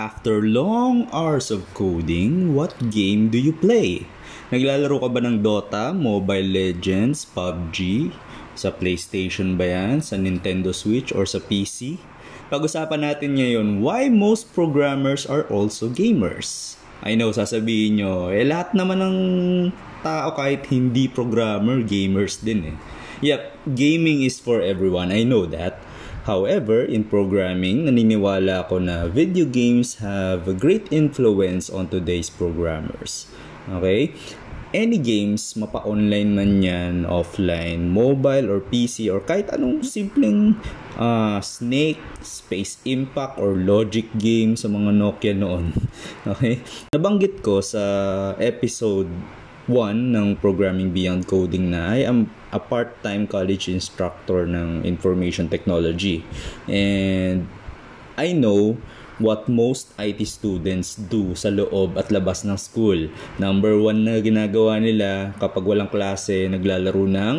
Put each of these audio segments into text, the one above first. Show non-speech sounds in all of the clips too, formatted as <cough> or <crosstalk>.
After long hours of coding, what game do you play? Naglalaro ka ba ng Dota, Mobile Legends, PUBG? Sa PlayStation ba yan? Sa Nintendo Switch or sa PC? Pag-usapan natin ngayon, why most programmers are also gamers? I know, sasabihin nyo, eh lahat naman ng tao kahit hindi programmer, gamers din eh. Yep, gaming is for everyone. I know that. However, in programming, naniniwala ako na video games have a great influence on today's programmers. Okay? Any games, mapa-online man yan, offline, mobile or PC or kahit anong simpleng uh, Snake, Space Impact or Logic game sa mga Nokia noon. <laughs> Okay? Nabanggit ko sa episode 1 ng Programming Beyond Coding na I am a part-time college instructor ng information technology. And I know what most IT students do sa loob at labas ng school. Number one na ginagawa nila kapag walang klase, naglalaro ng,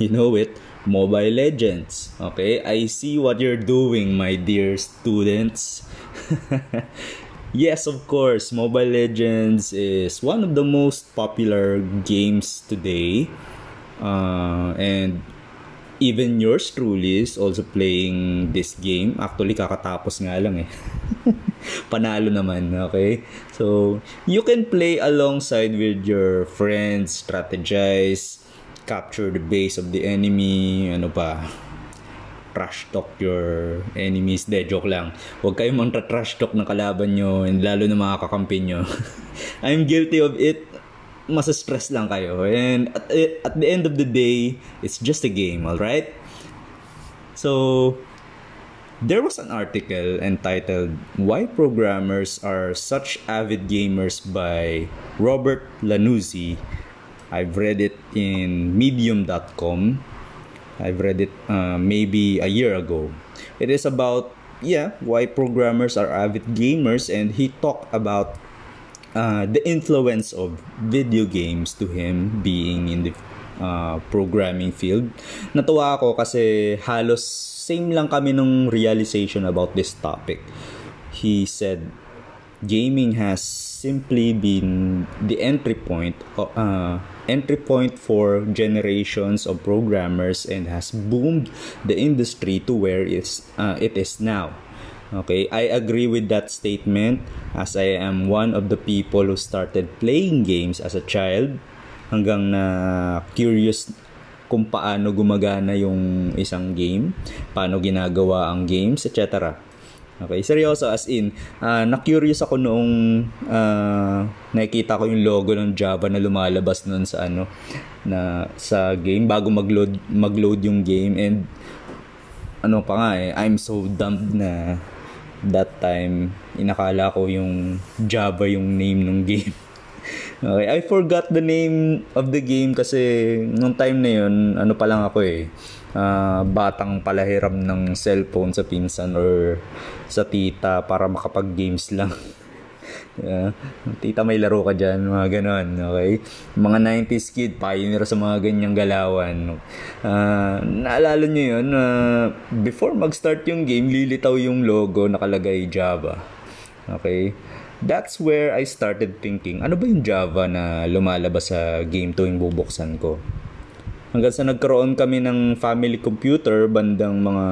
you know it, Mobile Legends. Okay? I see what you're doing, my dear students. <laughs> Yes, of course, Mobile Legends is one of the most popular games today. Uh, and even yours truly is also playing this game. Actually, kakatapos nga lang eh. <laughs> Panalo naman, okay? So, you can play alongside with your friends, strategize, capture the base of the enemy, ano pa, trash talk your enemies. De, joke lang. Huwag kayong mang trash talk ng kalaban nyo and lalo na mga kakampi nyo. <laughs> I'm guilty of it. Masa-stress lang kayo. And at, at the end of the day, it's just a game, alright? So, there was an article entitled Why Programmers Are Such Avid Gamers by Robert Lanuzzi. I've read it in medium.com I've read it uh, maybe a year ago. It is about yeah why programmers are avid gamers, and he talked about uh, the influence of video games to him being in the uh, programming field. Natuwa ako kasi halos same lang kami nung realization about this topic. He said gaming has simply been the entry point uh, entry point for generations of programmers and has boomed the industry to where it's, uh, it is now. Okay, I agree with that statement as I am one of the people who started playing games as a child hanggang na curious kung paano gumagana yung isang game, paano ginagawa ang games, etc. Okay, seryoso as in, uh, na-curious ako noong uh, nakikita ko yung logo ng Java na lumalabas noon sa ano na sa game bago mag-load mag-load yung game and ano pa nga eh, I'm so dumb na that time inakala ko yung Java yung name ng <laughs> game. okay, I forgot the name of the game kasi nung time na yun, ano pa lang ako eh uh, batang palahiram ng cellphone sa pinsan or sa tita para makapag-games lang. <laughs> yeah. Tita may laro ka dyan, mga ganon, okay? Mga 90s kid, pioneer sa mga ganyang galawan. Uh, naalala nyo yun, uh, before mag-start yung game, lilitaw yung logo nakalagay Java. Okay? That's where I started thinking, ano ba yung Java na lumalabas sa game tuwing bubuksan ko? Hanggang sa nagkaroon kami ng family computer bandang mga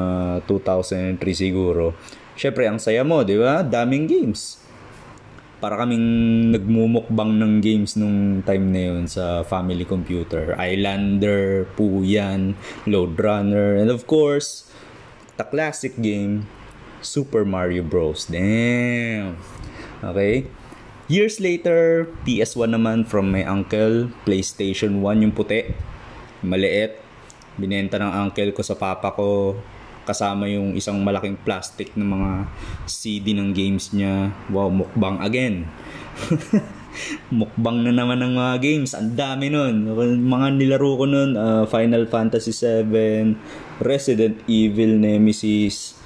2003 siguro. Syempre, ang saya mo, di ba? Daming games. Para kaming nagmumukbang ng games nung time na yun sa family computer. Islander, Puyan, Load Runner, and of course, the classic game, Super Mario Bros. Damn! Okay? Years later, PS1 naman from my uncle, PlayStation 1 yung puti maliit. Binenta ng uncle ko sa papa ko kasama yung isang malaking plastic ng mga CD ng games niya. Wow, mukbang again. <laughs> mukbang na naman ng mga games. Ang dami nun. Mga nilaro ko nun, uh, Final Fantasy 7, Resident Evil Nemesis,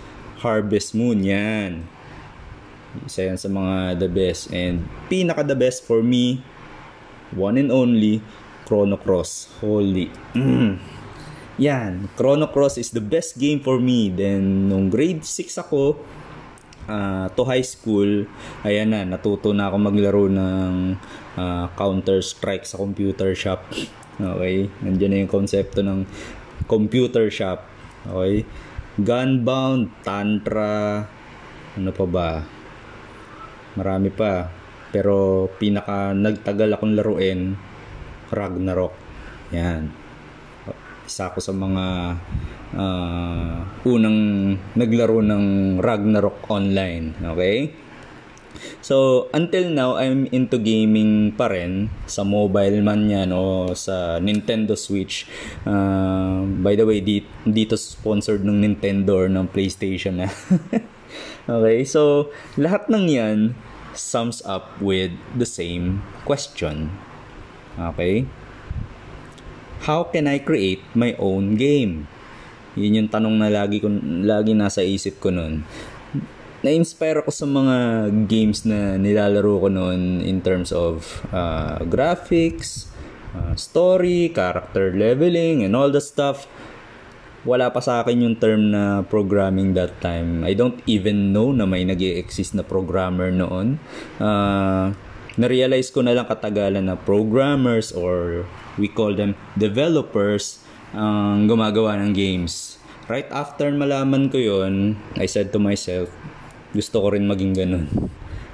Harvest Moon, yan. Isa yan sa mga the best. And pinaka the best for me, one and only, Chrono Cross. Holy. Mm. Yan. Chrono Cross is the best game for me. Then, nung grade 6 ako, uh, to high school, ayan na, natuto na ako maglaro ng uh, Counter-Strike sa computer shop. <laughs> Okay? Nandiyan na yung konsepto ng computer shop. Okay? Gunbound, Tantra, ano pa ba? Marami pa. Pero pinaka nagtagal akong laruin, Ragnarok. Yan. Isa ako sa mga uh, unang naglaro ng Ragnarok online. Okay? So, until now, I'm into gaming pa rin sa mobile man yan o sa Nintendo Switch. Uh, by the way, di, dito sponsored ng Nintendo or ng PlayStation na. <laughs> okay, so lahat ng yan sums up with the same question. Okay? How can I create my own game? Yun yung tanong na lagi, ko, lagi nasa isip ko noon. Na-inspire ako sa mga games na nilalaro ko noon in terms of uh, graphics, uh, story, character leveling, and all the stuff. Wala pa sa akin yung term na programming that time. I don't even know na may nag exist na programmer noon. Uh, na-realize ko na lang katagalan na programmers or we call them developers ang gumagawa ng games. Right after malaman ko yon I said to myself, gusto ko rin maging ganun.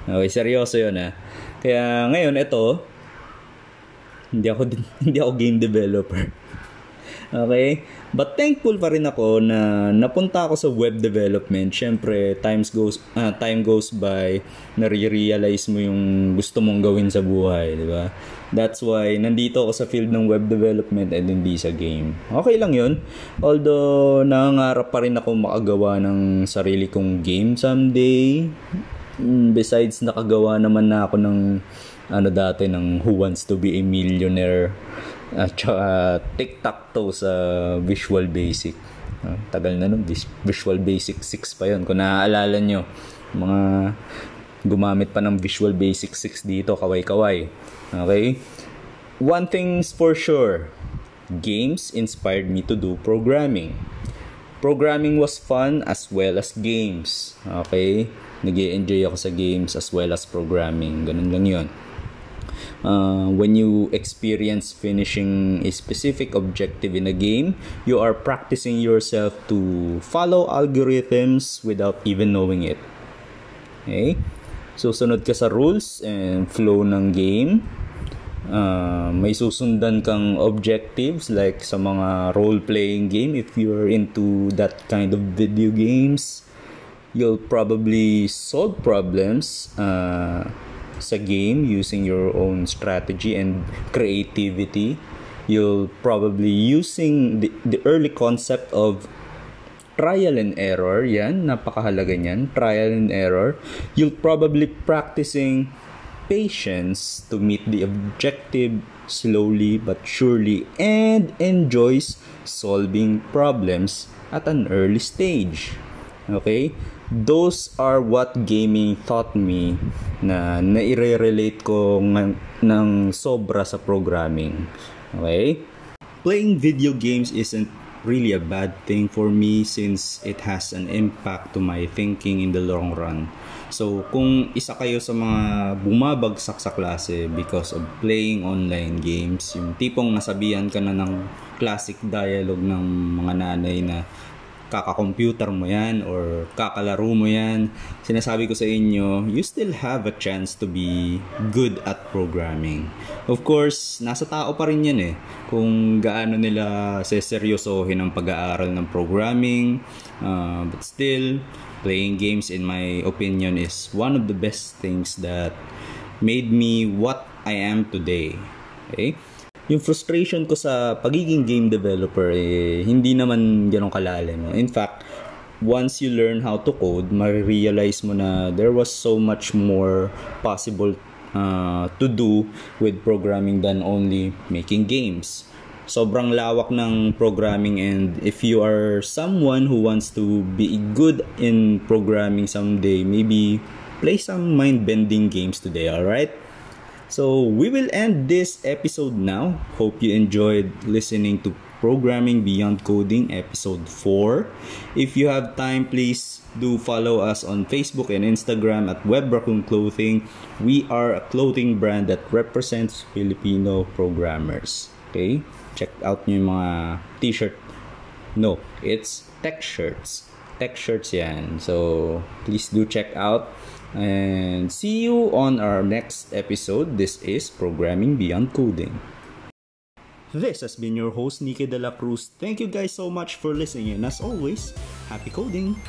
Okay, seryoso yun. Ah. Kaya ngayon, ito, hindi ako, <laughs> hindi ako game developer. Okay? But thankful pa rin ako na napunta ako sa web development. Siyempre, times goes, uh, time goes by, nare-realize mo yung gusto mong gawin sa buhay, di ba? That's why, nandito ako sa field ng web development and hindi sa game. Okay lang yun. Although, nangangarap pa rin ako makagawa ng sarili kong game someday. Mm, besides, nakagawa naman na ako ng ano dati ng Who Wants to be a Millionaire at saka tic-tac-toe sa Visual Basic. Uh, tagal na nun, Visual Basic 6 pa yon Kung naaalala nyo, mga gumamit pa ng Visual Basic 6 dito, kaway-kaway. Okay? One thing's for sure, games inspired me to do programming. Programming was fun as well as games. Okay? nag enjoy ako sa games as well as programming. Ganun lang yon uh, when you experience finishing a specific objective in a game, you are practicing yourself to follow algorithms without even knowing it. Okay? So, sunod ka sa rules and flow ng game. Uh, may susundan kang objectives like sa mga role-playing game if you're into that kind of video games. You'll probably solve problems uh, sa game using your own strategy and creativity. You'll probably using the, the early concept of trial and error. Yan, napakahalaga niyan. Trial and error. You'll probably practicing patience to meet the objective slowly but surely and enjoys solving problems at an early stage. Okay? Those are what gaming taught me na naire-relate ko ng, ng sobra sa programming. Okay? Playing video games isn't really a bad thing for me since it has an impact to my thinking in the long run. So, kung isa kayo sa mga bumabagsak sa klase because of playing online games, yung tipong nasabihan ka na ng classic dialogue ng mga nanay na kaka-computer mo yan or kakalaro mo yan, sinasabi ko sa inyo, you still have a chance to be good at programming. Of course, nasa tao pa rin yan eh. Kung gaano nila seseryosohin ang pag-aaral ng programming. Uh, but still, playing games in my opinion is one of the best things that made me what I am today. Okay? Yung frustration ko sa pagiging game developer eh, hindi naman ganun kalalim. In fact, once you learn how to code, ma-realize mo na there was so much more possible uh, to do with programming than only making games. Sobrang lawak ng programming and if you are someone who wants to be good in programming someday, maybe play some mind-bending games today, alright? So we will end this episode now. Hope you enjoyed listening to Programming Beyond Coding Episode 4. If you have time, please do follow us on Facebook and Instagram at Web Raccoon Clothing. We are a clothing brand that represents Filipino programmers. Okay? Check out nyo yung mga t-shirt. No, it's tech shirts. Tech shirts yan. So, please do check out. And see you on our next episode. This is Programming Beyond Coding. This has been your host, Nike De La Cruz. Thank you guys so much for listening. And as always, happy coding!